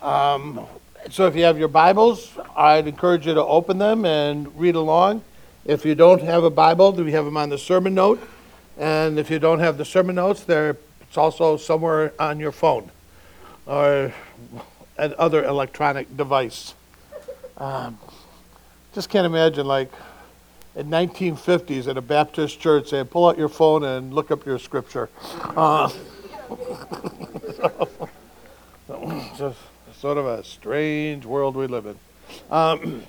Um, so if you have your Bibles, I'd encourage you to open them and read along. If you don't have a Bible, we have them on the sermon note. And if you don't have the sermon notes, they're, it's also somewhere on your phone or an other electronic device. Um, just can't imagine, like, in 1950s at a Baptist church, saying, pull out your phone and look up your scripture. Uh, just sort of a strange world we live in. Um,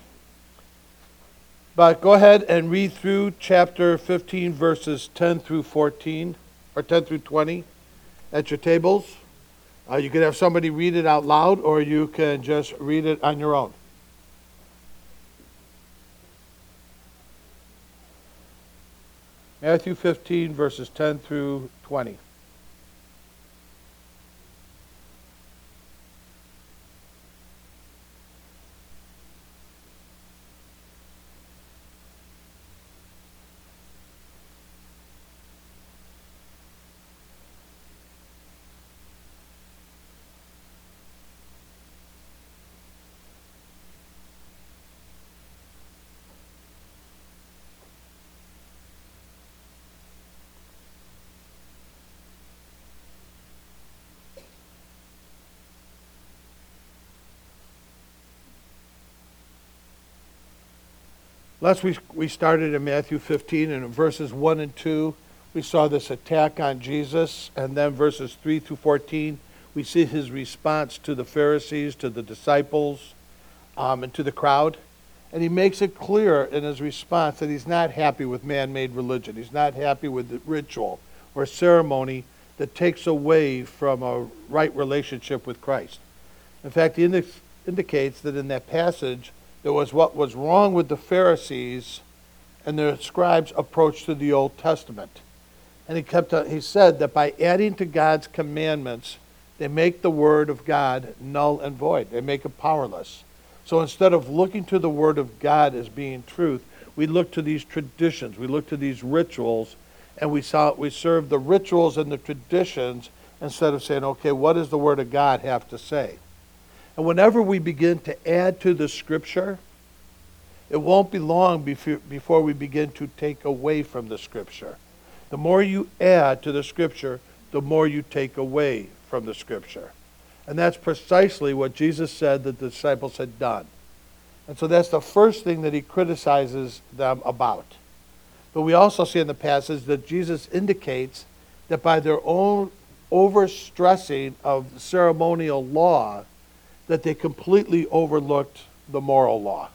but go ahead and read through chapter 15, verses 10 through 14, or 10 through 20 at your tables. Uh, you can have somebody read it out loud, or you can just read it on your own. Matthew 15, verses 10 through 20. Last week we started in Matthew 15 and in verses 1 and 2 we saw this attack on Jesus and then verses 3 through 14 we see his response to the Pharisees, to the disciples, um, and to the crowd. And he makes it clear in his response that he's not happy with man made religion. He's not happy with the ritual or ceremony that takes away from a right relationship with Christ. In fact, he indicates that in that passage, there was what was wrong with the Pharisees and the scribes' approach to the Old Testament. And he kept uh, he said that by adding to God's commandments, they make the word of God null and void. They make it powerless. So instead of looking to the word of God as being truth, we look to these traditions, we look to these rituals, and we saw we serve the rituals and the traditions instead of saying, okay, what does the word of God have to say? And whenever we begin to add to the scripture, it won't be long before we begin to take away from the scripture. The more you add to the scripture, the more you take away from the scripture. And that's precisely what Jesus said that the disciples had done. And so that's the first thing that he criticizes them about. But we also see in the passage that Jesus indicates that by their own overstressing of ceremonial law, that they completely overlooked the moral law.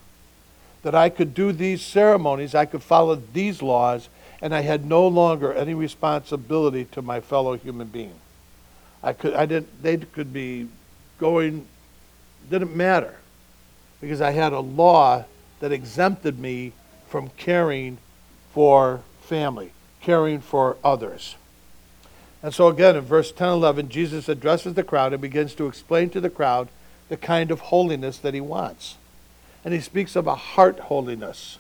That I could do these ceremonies, I could follow these laws, and I had no longer any responsibility to my fellow human being. I could, I didn't, they could be going, didn't matter, because I had a law that exempted me from caring for family, caring for others. And so again, in verse 10 11, Jesus addresses the crowd and begins to explain to the crowd the kind of holiness that he wants. And he speaks of a heart holiness,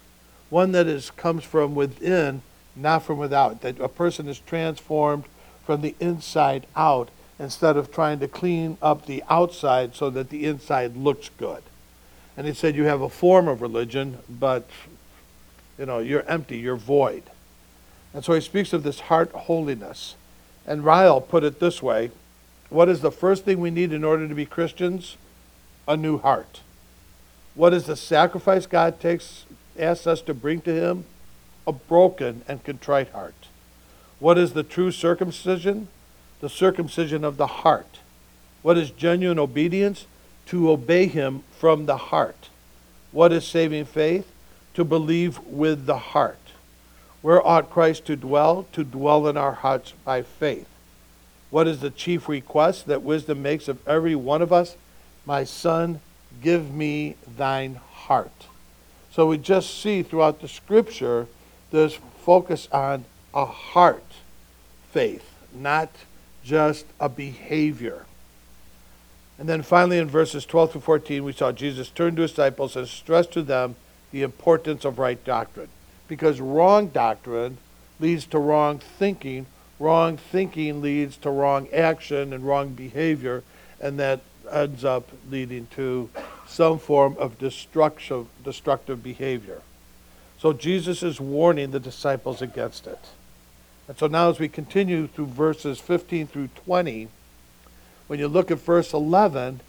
one that is, comes from within, not from without. That a person is transformed from the inside out instead of trying to clean up the outside so that the inside looks good. And he said, You have a form of religion, but you know, you're empty, you're void. And so he speaks of this heart holiness. And Ryle put it this way What is the first thing we need in order to be Christians? A new heart. What is the sacrifice God takes asks us to bring to him? A broken and contrite heart. What is the true circumcision? The circumcision of the heart. What is genuine obedience? To obey him from the heart. What is saving faith? To believe with the heart. Where ought Christ to dwell? To dwell in our hearts by faith. What is the chief request that wisdom makes of every one of us? My son, give me thine heart. So we just see throughout the scripture this focus on a heart faith, not just a behavior. And then finally in verses 12 to 14, we saw Jesus turn to his disciples and stress to them the importance of right doctrine. Because wrong doctrine leads to wrong thinking, wrong thinking leads to wrong action and wrong behavior, and that ends up leading to some form of destructive, destructive behavior. So Jesus is warning the disciples against it. And so now, as we continue through verses 15 through 20, when you look at verse 11,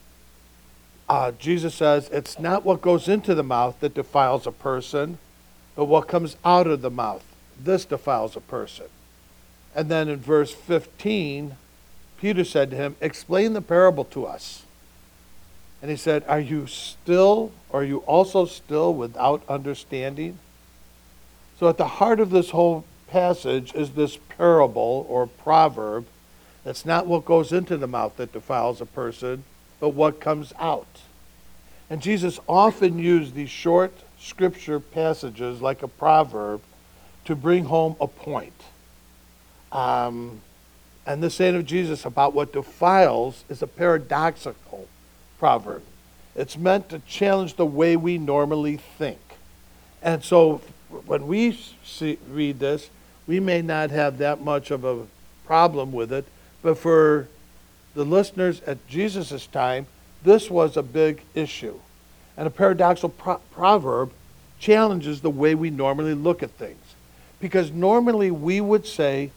uh, Jesus says, It's not what goes into the mouth that defiles a person, but what comes out of the mouth. This defiles a person. And then in verse 15, Peter said to him, Explain the parable to us. And he said, Are you still, are you also still without understanding? So at the heart of this whole passage is this parable or proverb. It's not what goes into the mouth that defiles a person, but what comes out. And Jesus often used these short scripture passages like a proverb to bring home a point. Um, and the saying of Jesus about what defiles is a paradoxical proverb. It's meant to challenge the way we normally think. And so when we see, read this, we may not have that much of a problem with it, but for the listeners at Jesus' time, this was a big issue. And a paradoxical pro- proverb challenges the way we normally look at things. Because normally we would say,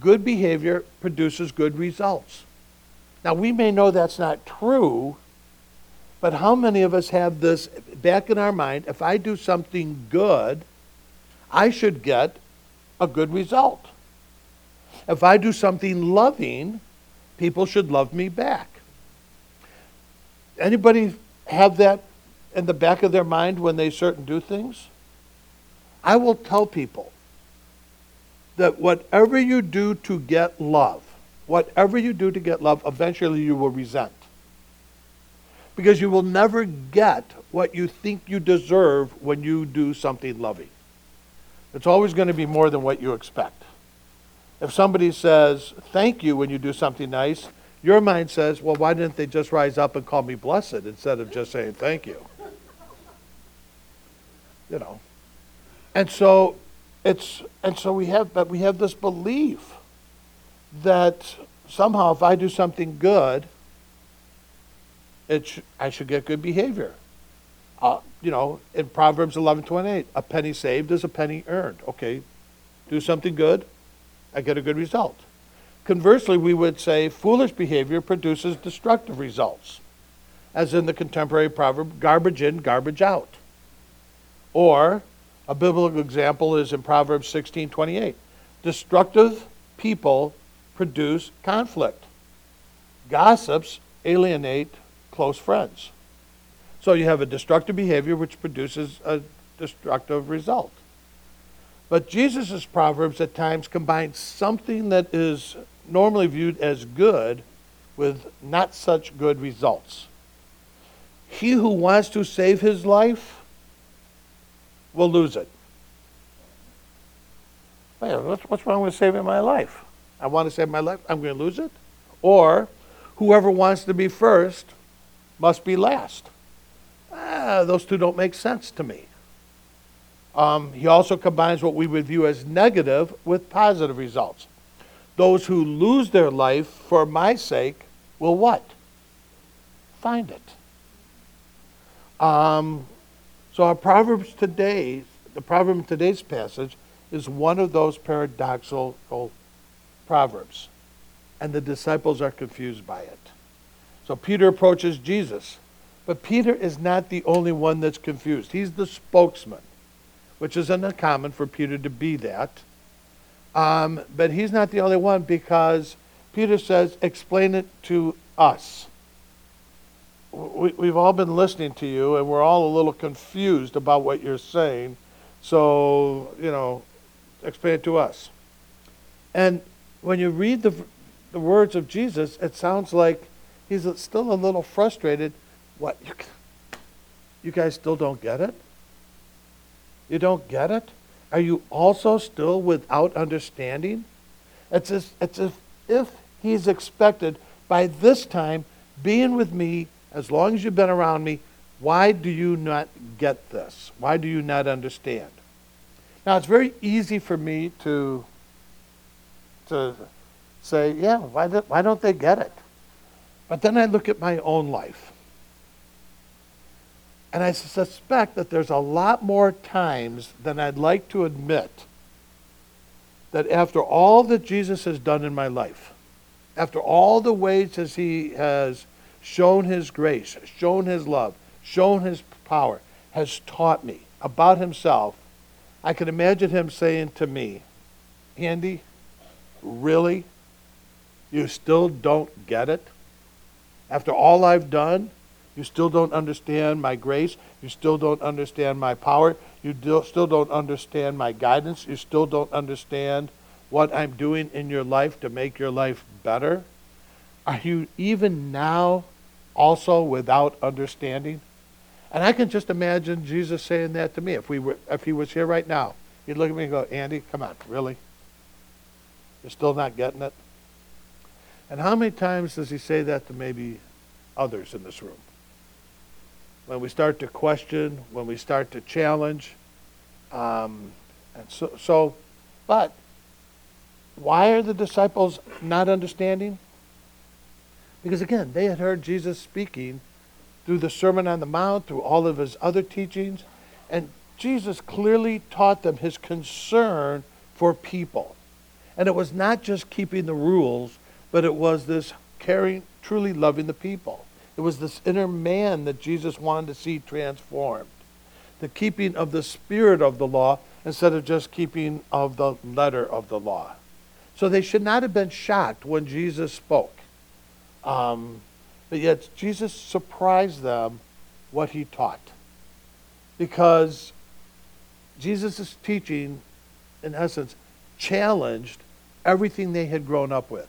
good behavior produces good results. Now, we may know that's not true, but how many of us have this back in our mind? If I do something good, I should get a good result. If I do something loving, people should love me back. Anybody have that in the back of their mind when they certain do things? I will tell people that whatever you do to get love, whatever you do to get love, eventually you will resent. Because you will never get what you think you deserve when you do something loving. It's always going to be more than what you expect. If somebody says thank you when you do something nice, your mind says, well, why didn't they just rise up and call me blessed instead of just saying thank you? You know. And so it's and so we have but we have this belief that somehow if I do something good, it sh- I should get good behavior. Uh, you know, in Proverbs 11:28, a penny saved is a penny earned. Okay, do something good, I get a good result. Conversely, we would say foolish behavior produces destructive results, as in the contemporary proverb, garbage in, garbage out. Or a biblical example is in Proverbs 16:28. Destructive people produce conflict. Gossips alienate close friends. So you have a destructive behavior which produces a destructive result. But Jesus' proverbs at times combine something that is normally viewed as good with not such good results. He who wants to save his life will lose it. What's wrong with saving my life? I want to save my life, I'm going to lose it? Or whoever wants to be first must be last. Ah, those two don't make sense to me. Um, he also combines what we would view as negative with positive results. Those who lose their life for my sake will what? Find it. Um, so our Proverbs today, the proverb in today's passage, is one of those paradoxical proverbs. And the disciples are confused by it. So Peter approaches Jesus. But Peter is not the only one that's confused. He's the spokesman, which isn't uncommon for Peter to be that. Um, but he's not the only one because Peter says, explain it to us we, we've all been listening to you and we're all a little confused about what you're saying. So, you know, explain it to us. And when you read the, the words of Jesus, it sounds like he's still a little frustrated. What? You, you guys still don't get it? You don't get it? Are you also still without understanding? It's as, it's as if he's expected by this time being with me as long as you've been around me, why do you not get this? Why do you not understand? Now, it's very easy for me to, to say, yeah, why, do, why don't they get it? But then I look at my own life. And I suspect that there's a lot more times than I'd like to admit that after all that Jesus has done in my life, after all the ways as he has shown his grace, shown his love, shown his power, has taught me about himself, I can imagine him saying to me, Andy, really? You still don't get it? After all I've done, you still don't understand my grace. You still don't understand my power. You do, still don't understand my guidance. You still don't understand what I'm doing in your life to make your life better. Are you even now also without understanding? And I can just imagine Jesus saying that to me if we were if he was here right now. He'd look at me and go, Andy, come on, really? You're still not getting it? And how many times does he say that to maybe others in this room? when we start to question, when we start to challenge. Um, and so, so, but why are the disciples not understanding? Because again, they had heard Jesus speaking through the Sermon on the Mount, through all of his other teachings, and Jesus clearly taught them his concern for people. And it was not just keeping the rules, but it was this caring, truly loving the people. It was this inner man that Jesus wanted to see transformed. The keeping of the spirit of the law instead of just keeping of the letter of the law. So they should not have been shocked when Jesus spoke. Um, but yet Jesus surprised them what he taught. Because Jesus' teaching, in essence, challenged everything they had grown up with.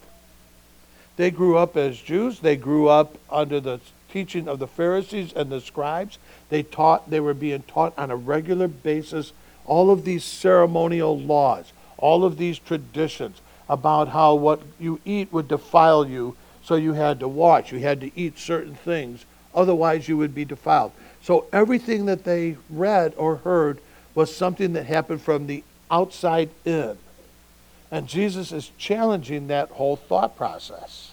They grew up as Jews. They grew up under the teaching of the Pharisees and the scribes. They taught, they were being taught on a regular basis all of these ceremonial laws, all of these traditions about how what you eat would defile you, so you had to watch. You had to eat certain things, otherwise, you would be defiled. So everything that they read or heard was something that happened from the outside in. And Jesus is challenging that whole thought process.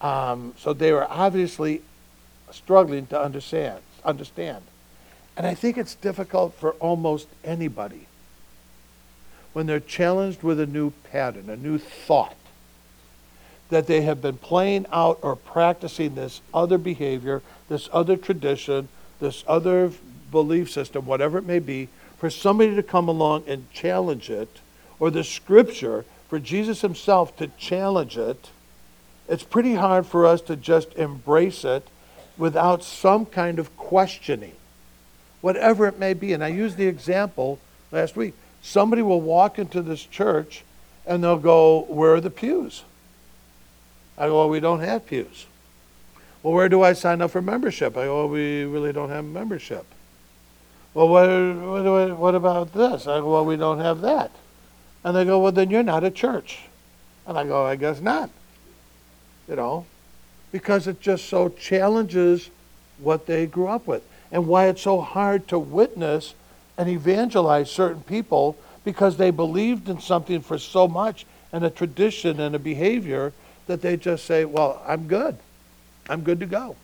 Um, so they were obviously struggling to understand. Understand. And I think it's difficult for almost anybody when they're challenged with a new pattern, a new thought, that they have been playing out or practicing this other behavior, this other tradition, this other belief system, whatever it may be, for somebody to come along and challenge it or the scripture for Jesus himself to challenge it, it's pretty hard for us to just embrace it without some kind of questioning, whatever it may be. And I used the example last week. Somebody will walk into this church and they'll go, Where are the pews? I go, Well, we don't have pews. Well, where do I sign up for membership? I go, well, We really don't have membership. Well, what, what, what about this? I go, Well, we don't have that. And they go, well, then you're not a church. And I go, I guess not. You know, because it just so challenges what they grew up with and why it's so hard to witness and evangelize certain people because they believed in something for so much and a tradition and a behavior that they just say, well, I'm good. I'm good to go.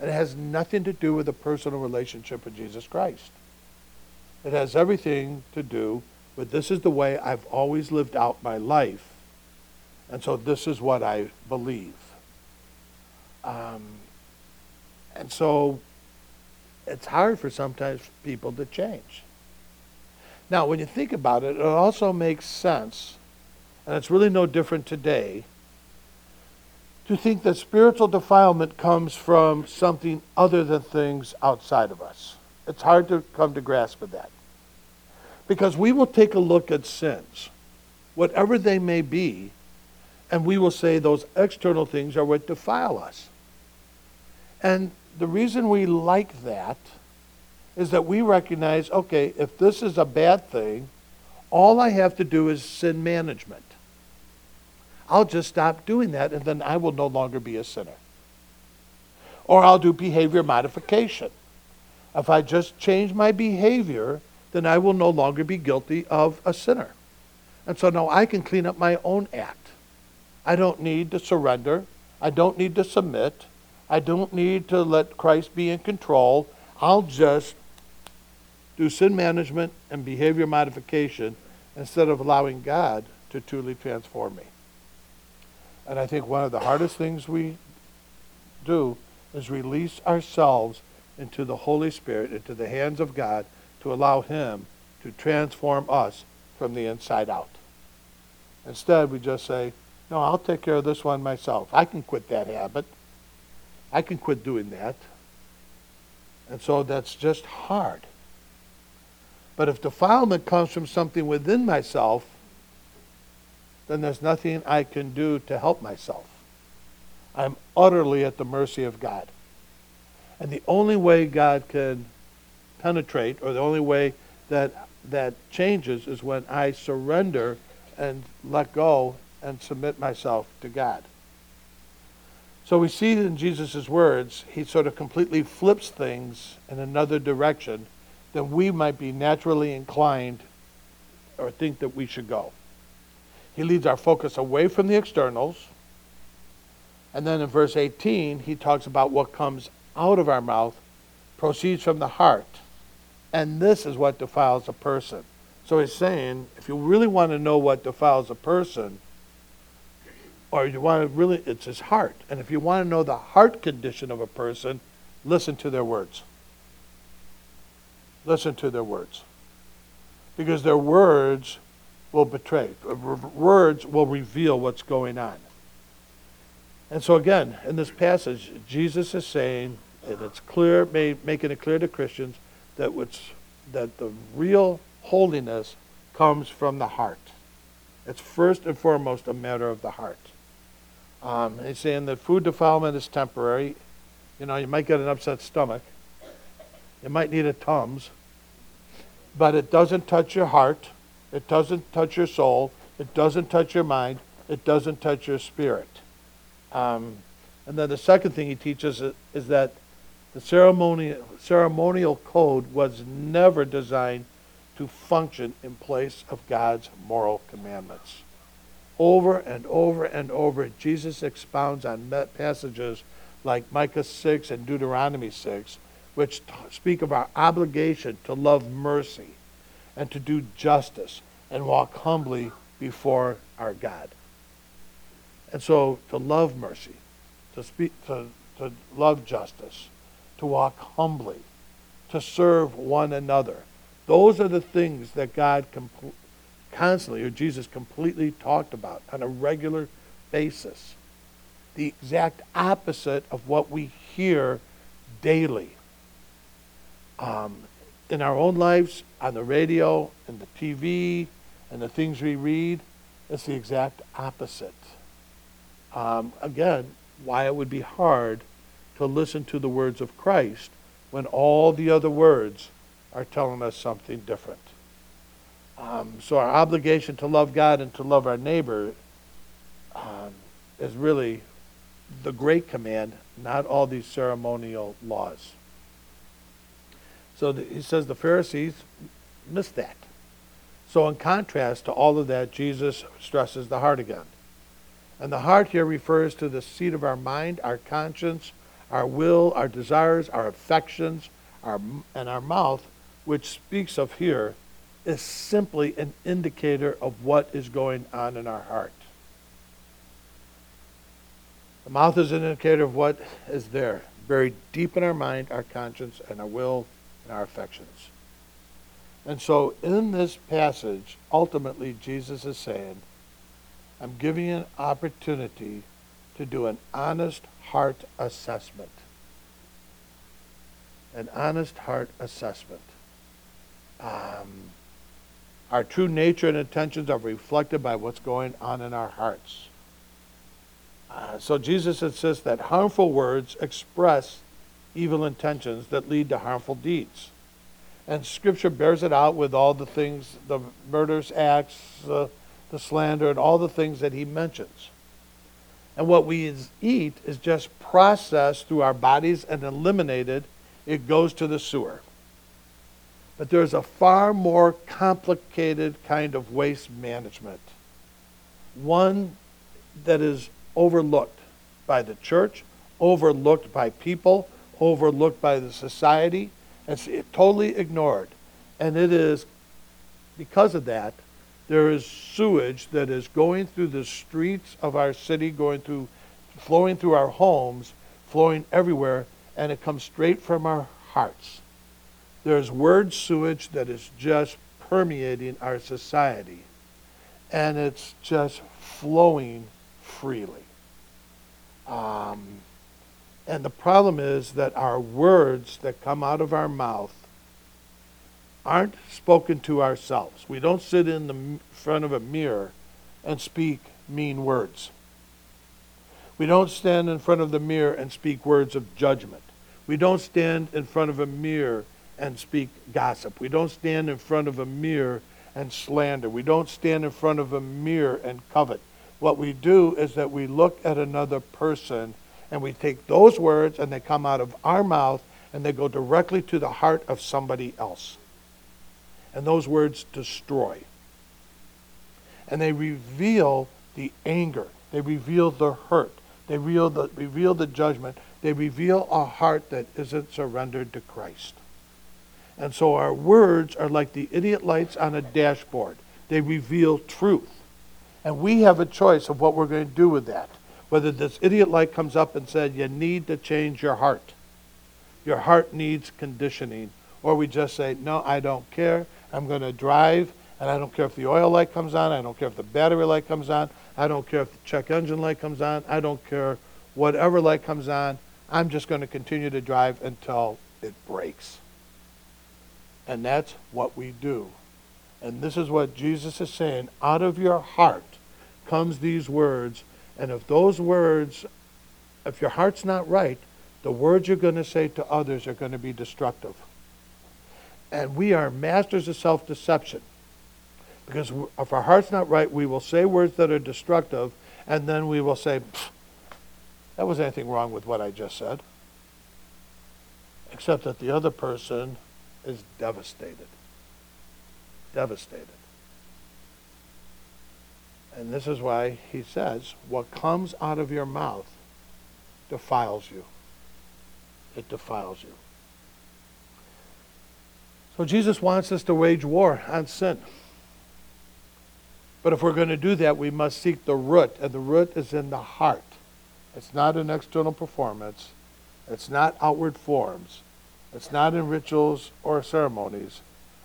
And it has nothing to do with a personal relationship with Jesus Christ. It has everything to do but this is the way I've always lived out my life. And so this is what I believe. Um, and so it's hard for sometimes people to change. Now, when you think about it, it also makes sense, and it's really no different today, to think that spiritual defilement comes from something other than things outside of us. It's hard to come to grasp with that. Because we will take a look at sins, whatever they may be, and we will say those external things are what defile us. And the reason we like that is that we recognize okay, if this is a bad thing, all I have to do is sin management. I'll just stop doing that and then I will no longer be a sinner. Or I'll do behavior modification. If I just change my behavior, then I will no longer be guilty of a sinner. And so now I can clean up my own act. I don't need to surrender. I don't need to submit. I don't need to let Christ be in control. I'll just do sin management and behavior modification instead of allowing God to truly transform me. And I think one of the hardest things we do is release ourselves into the Holy Spirit, into the hands of God, to allow Him to transform us from the inside out. Instead, we just say, No, I'll take care of this one myself. I can quit that habit. I can quit doing that. And so that's just hard. But if defilement comes from something within myself, then there's nothing I can do to help myself. I'm utterly at the mercy of God. And the only way God can penetrate, or the only way that that changes, is when I surrender and let go and submit myself to God. So we see in Jesus' words, he sort of completely flips things in another direction than we might be naturally inclined or think that we should go. He leads our focus away from the externals. And then in verse 18, he talks about what comes out of our mouth proceeds from the heart. And this is what defiles a person. So he's saying, if you really want to know what defiles a person, or you want to really, it's his heart. And if you want to know the heart condition of a person, listen to their words. Listen to their words. Because their words will betray, words will reveal what's going on. And so, again, in this passage, Jesus is saying, and it's clear, making it clear to Christians, that, which, that the real holiness comes from the heart. It's first and foremost a matter of the heart. Um, he's saying that food defilement is temporary. You know, you might get an upset stomach. You might need a Tums. But it doesn't touch your heart. It doesn't touch your soul. It doesn't touch your mind. It doesn't touch your spirit. Um, and then the second thing he teaches is, is that the ceremonial, ceremonial code was never designed to function in place of God's moral commandments. Over and over and over, Jesus expounds on passages like Micah 6 and Deuteronomy 6, which speak of our obligation to love mercy and to do justice and walk humbly before our God. And so to love mercy, to speak to, to love justice, to walk humbly, to serve one another. Those are the things that God constantly, or Jesus completely talked about on a regular basis. The exact opposite of what we hear daily. Um, in our own lives, on the radio, and the TV, and the things we read, it's the exact opposite. Um, again, why it would be hard to listen to the words of Christ when all the other words are telling us something different. Um, so our obligation to love God and to love our neighbor um, is really the great command, not all these ceremonial laws. So the, he says the Pharisees missed that. So in contrast to all of that, Jesus stresses the heart again. And the heart here refers to the seat of our mind, our conscience, our will, our desires, our affections, our, and our mouth, which speaks of here, is simply an indicator of what is going on in our heart. The mouth is an indicator of what is there, buried deep in our mind, our conscience, and our will and our affections. And so in this passage, ultimately, Jesus is saying, I'm giving you an opportunity to do an honest heart assessment. An honest heart assessment. Um, our true nature and intentions are reflected by what's going on in our hearts. Uh, so Jesus insists that harmful words express evil intentions that lead to harmful deeds. And Scripture bears it out with all the things, the murders, acts, uh, the slander, and all the things that he mentions. And what we eat is just processed through our bodies and eliminated. It goes to the sewer. But there's a far more complicated kind of waste management, one that is overlooked by the church, overlooked by people, overlooked by the society. And it's totally ignored. And it is because of that, there is sewage that is going through the streets of our city, going through, flowing through our homes, flowing everywhere, and it comes straight from our hearts. There's word sewage that is just permeating our society, and it's just flowing freely. Um, and the problem is that our words that come out of our mouth aren't spoken to ourselves. We don't sit in the front of a mirror and speak mean words. We don't stand in front of the mirror and speak words of judgment. We don't stand in front of a mirror and speak gossip. We don't stand in front of a mirror and slander. We don't stand in front of a mirror and covet. What we do is that we look at another person and we take those words and they come out of our mouth and they go directly to the heart of somebody else. And those words destroy. And they reveal the anger. They reveal the hurt. They reveal the, reveal the judgment. They reveal a heart that isn't surrendered to Christ. And so our words are like the idiot lights on a dashboard. They reveal truth. And we have a choice of what we're going to do with that. Whether this idiot light comes up and said, you need to change your heart. Your heart needs conditioning. Or we just say, no, I don't care. I'm going to drive, and I don't care if the oil light comes on. I don't care if the battery light comes on. I don't care if the check engine light comes on. I don't care whatever light comes on. I'm just going to continue to drive until it breaks. And that's what we do. And this is what Jesus is saying. Out of your heart comes these words. And if those words, if your heart's not right, the words you're going to say to others are going to be destructive. And we are masters of self deception. Because if our heart's not right, we will say words that are destructive, and then we will say, that was anything wrong with what I just said. Except that the other person is devastated. Devastated. And this is why he says, what comes out of your mouth defiles you. It defiles you. So Jesus wants us to wage war on sin. But if we're going to do that, we must seek the root, and the root is in the heart. It's not an external performance, it's not outward forms, it's not in rituals or ceremonies.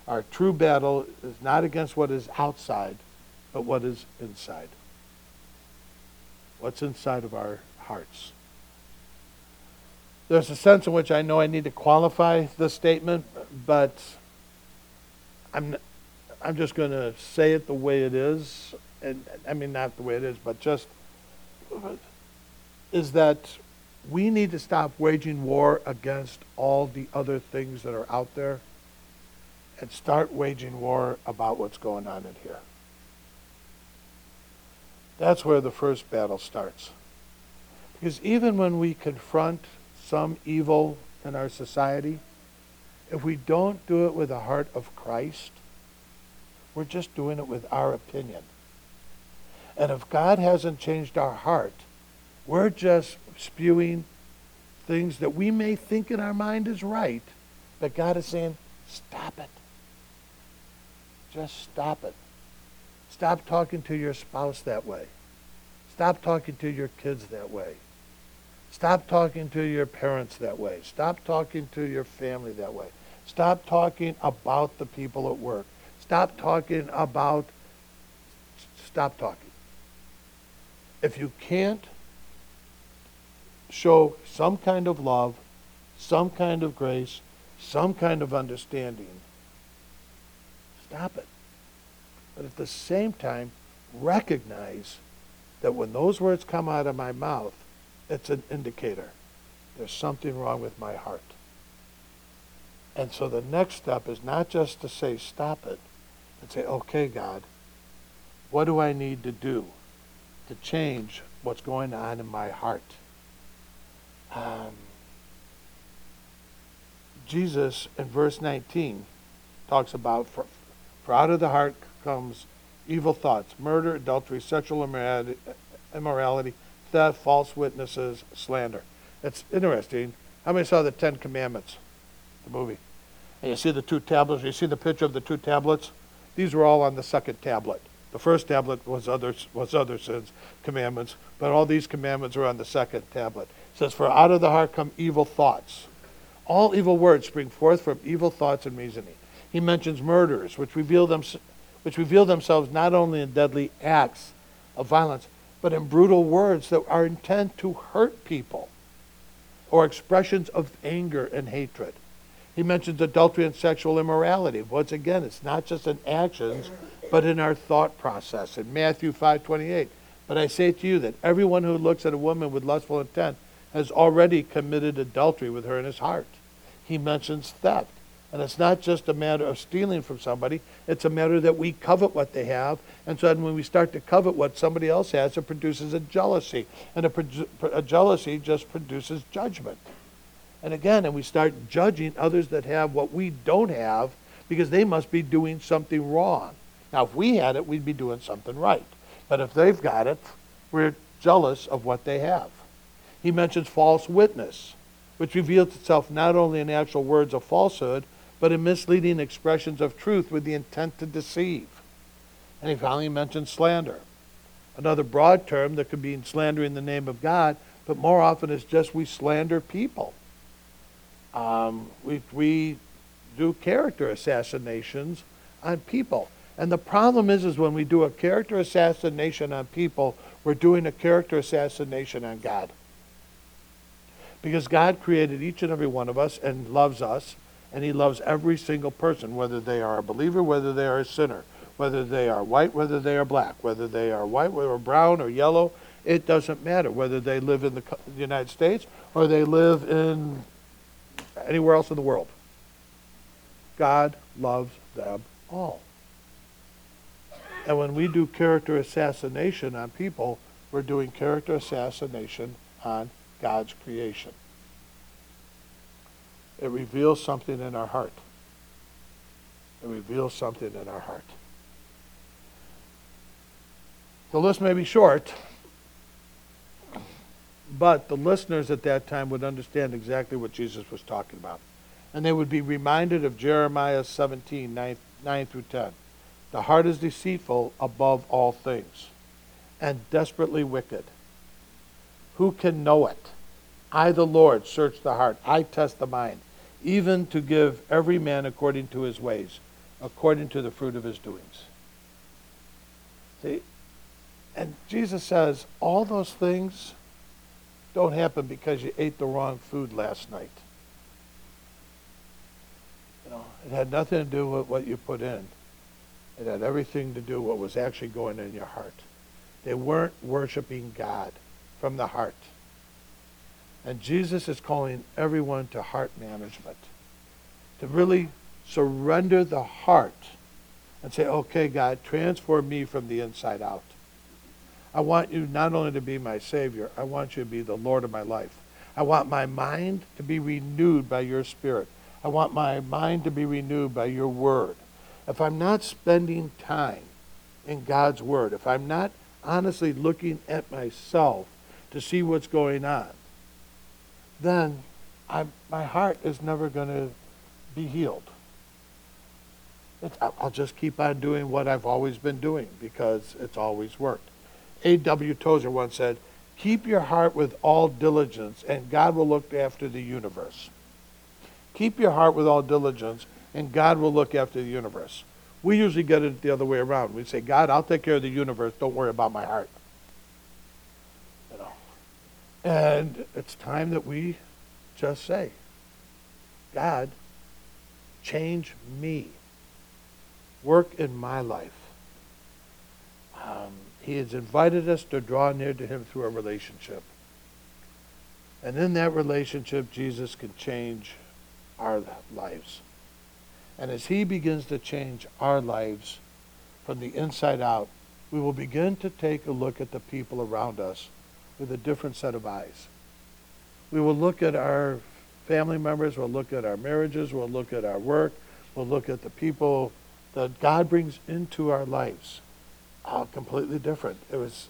Our true battle is not against what is outside, but what is inside. What's inside of our hearts? There's a sense in which I know I need to qualify the statement, but I'm, I'm just going to say it the way it is. And I mean, not the way it is, but just is that we need to stop waging war against all the other things that are out there and start waging war about what's going on in here. That's where the first battle starts. Because even when we confront some evil in our society, if we don't do it with the heart of Christ, we're just doing it with our opinion. And if God hasn't changed our heart, we're just spewing things that we may think in our mind is right, but God is saying, stop it. Just stop it. Stop talking to your spouse that way. Stop talking to your kids that way. Stop talking to your parents that way. Stop talking to your family that way. Stop talking about the people at work. Stop talking about, stop talking. If you can't show some kind of love, some kind of grace, some kind of understanding, stop it. But at the same time, recognize that when those words come out of my mouth, it's an indicator. There's something wrong with my heart. And so the next step is not just to say, stop it, but say, okay, God, what do I need to do to change what's going on in my heart? Um, Jesus in verse 19 talks about, for, for out of the heart comes evil thoughts, murder, adultery, sexual immorality, immorality theft, false witnesses, slander. It's interesting. How many saw the Ten Commandments, the movie? And you see the two tablets. You see the picture of the two tablets. These were all on the second tablet. The first tablet was other was other sins, commandments, but all these commandments are on the second tablet. It says, "For out of the heart come evil thoughts. All evil words spring forth from evil thoughts and reasoning." He mentions murders, which reveal them, which reveal themselves not only in deadly acts of violence, but in brutal words that are intent to hurt people, or expressions of anger and hatred. He mentions adultery and sexual immorality. Once again, it's not just in actions, but in our thought process. In Matthew 5:28, but I say to you that everyone who looks at a woman with lustful intent has already committed adultery with her in his heart. He mentions theft. And it's not just a matter of stealing from somebody, it's a matter that we covet what they have. And so when we start to covet what somebody else has, it produces a jealousy. And a, a jealousy just produces judgment. And again, and we start judging others that have what we don't have because they must be doing something wrong. Now, if we had it, we'd be doing something right. But if they've got it, we're jealous of what they have. He mentions false witness, which reveals itself not only in actual words of falsehood, but in misleading expressions of truth with the intent to deceive. And he finally mentions slander, another broad term that could be slandering the name of God, but more often it's just we slander people. Um, we, we do character assassinations on people. And the problem is, is when we do a character assassination on people, we're doing a character assassination on God. Because God created each and every one of us and loves us, and He loves every single person, whether they are a believer, whether they are a sinner, whether they are white, whether they are black, whether they are white, or brown or yellow. It doesn't matter whether they live in the United States or they live in anywhere else in the world. God loves them all. And when we do character assassination on people, we're doing character assassination on God's creation. It reveals something in our heart. It reveals something in our heart. The list may be short, but the listeners at that time would understand exactly what Jesus was talking about. And they would be reminded of Jeremiah 17, 9, 9 through 10. The heart is deceitful above all things and desperately wicked. Who can know it? I, the Lord, search the heart. I test the mind, even to give every man according to his ways, according to the fruit of his doings. See, and Jesus says all those things don't happen because you ate the wrong food last night. You know, it had nothing to do with what you put in. It had everything to do with what was actually going in your heart. They weren't worshiping God from the heart. And Jesus is calling everyone to heart management, to really surrender the heart and say, okay, God, transform me from the inside out. I want you not only to be my Savior, I want you to be the Lord of my life. I want my mind to be renewed by your Spirit. I want my mind to be renewed by your Word if I'm not spending time in God's Word, if I'm not honestly looking at myself to see what's going on, then I'm, my heart is never going to be healed. It, I'll just keep on doing what I've always been doing because it's always worked. A.W. Tozer once said, Keep your heart with all diligence, and God will look after the universe. Keep your heart with all diligence, and God will look after the universe. We usually get it the other way around. We say, God, I'll take care of the universe. Don't worry about my heart. And it's time that we just say, God, change me. Work in my life. Um, he has invited us to draw near to him through a relationship. And in that relationship, Jesus can change our lives. And as He begins to change our lives from the inside out, we will begin to take a look at the people around us with a different set of eyes. We will look at our family members, we'll look at our marriages, we'll look at our work, we'll look at the people that God brings into our lives. Oh, completely different. It was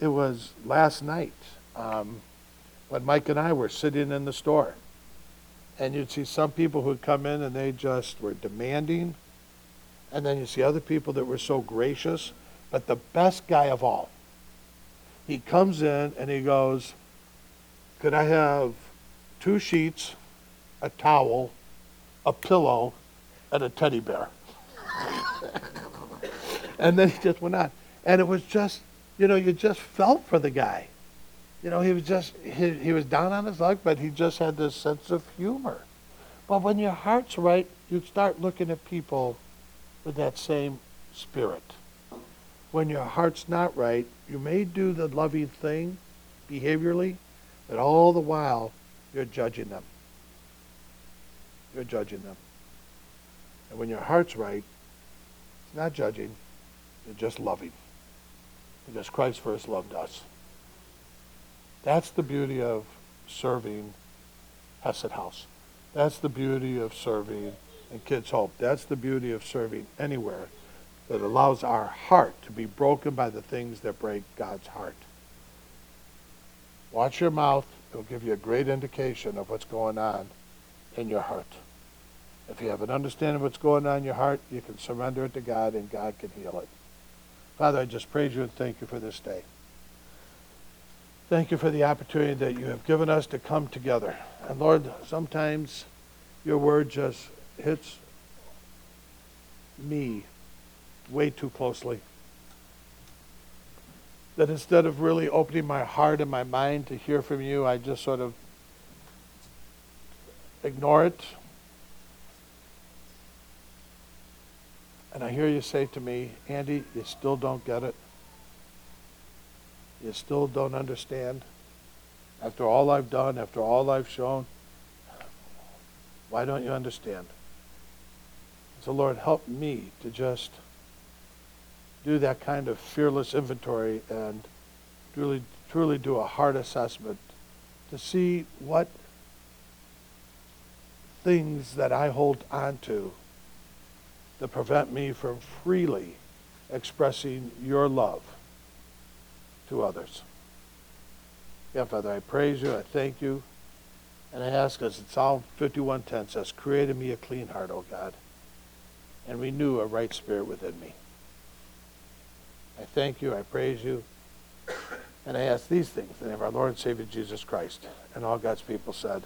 it was last night um, when Mike and I were sitting in the store. And you'd see some people who'd come in and they just were demanding. And then you see other people that were so gracious. But the best guy of all, he comes in and he goes, Could I have two sheets, a towel, a pillow, and a teddy bear? and then he just went on. And it was just, you know, you just felt for the guy. You know, he was just, he, he was down on his luck, but he just had this sense of humor. But when your heart's right, you start looking at people with that same spirit. When your heart's not right, you may do the loving thing behaviorally, but all the while, you're judging them. You're judging them. And when your heart's right, it's not judging, you're just loving. Because Christ first loved us. That's the beauty of serving Hesed House. That's the beauty of serving in Kids Hope. That's the beauty of serving anywhere that allows our heart to be broken by the things that break God's heart. Watch your mouth. It'll give you a great indication of what's going on in your heart. If you have an understanding of what's going on in your heart, you can surrender it to God and God can heal it. Father, I just praise you and thank you for this day. Thank you for the opportunity that you have given us to come together. And Lord, sometimes your word just hits me way too closely. That instead of really opening my heart and my mind to hear from you, I just sort of ignore it. And I hear you say to me, Andy, you still don't get it. You still don't understand. After all I've done, after all I've shown, why don't you understand? So, Lord, help me to just do that kind of fearless inventory and truly, truly do a hard assessment to see what things that I hold on to that prevent me from freely expressing your love to others. Yeah, Father, I praise you, I thank you, and I ask us, in Psalm 51.10 says, Create in me a clean heart, O God, and renew a right spirit within me. I thank you, I praise you, and I ask these things in the name of our Lord and Savior Jesus Christ. And all God's people said,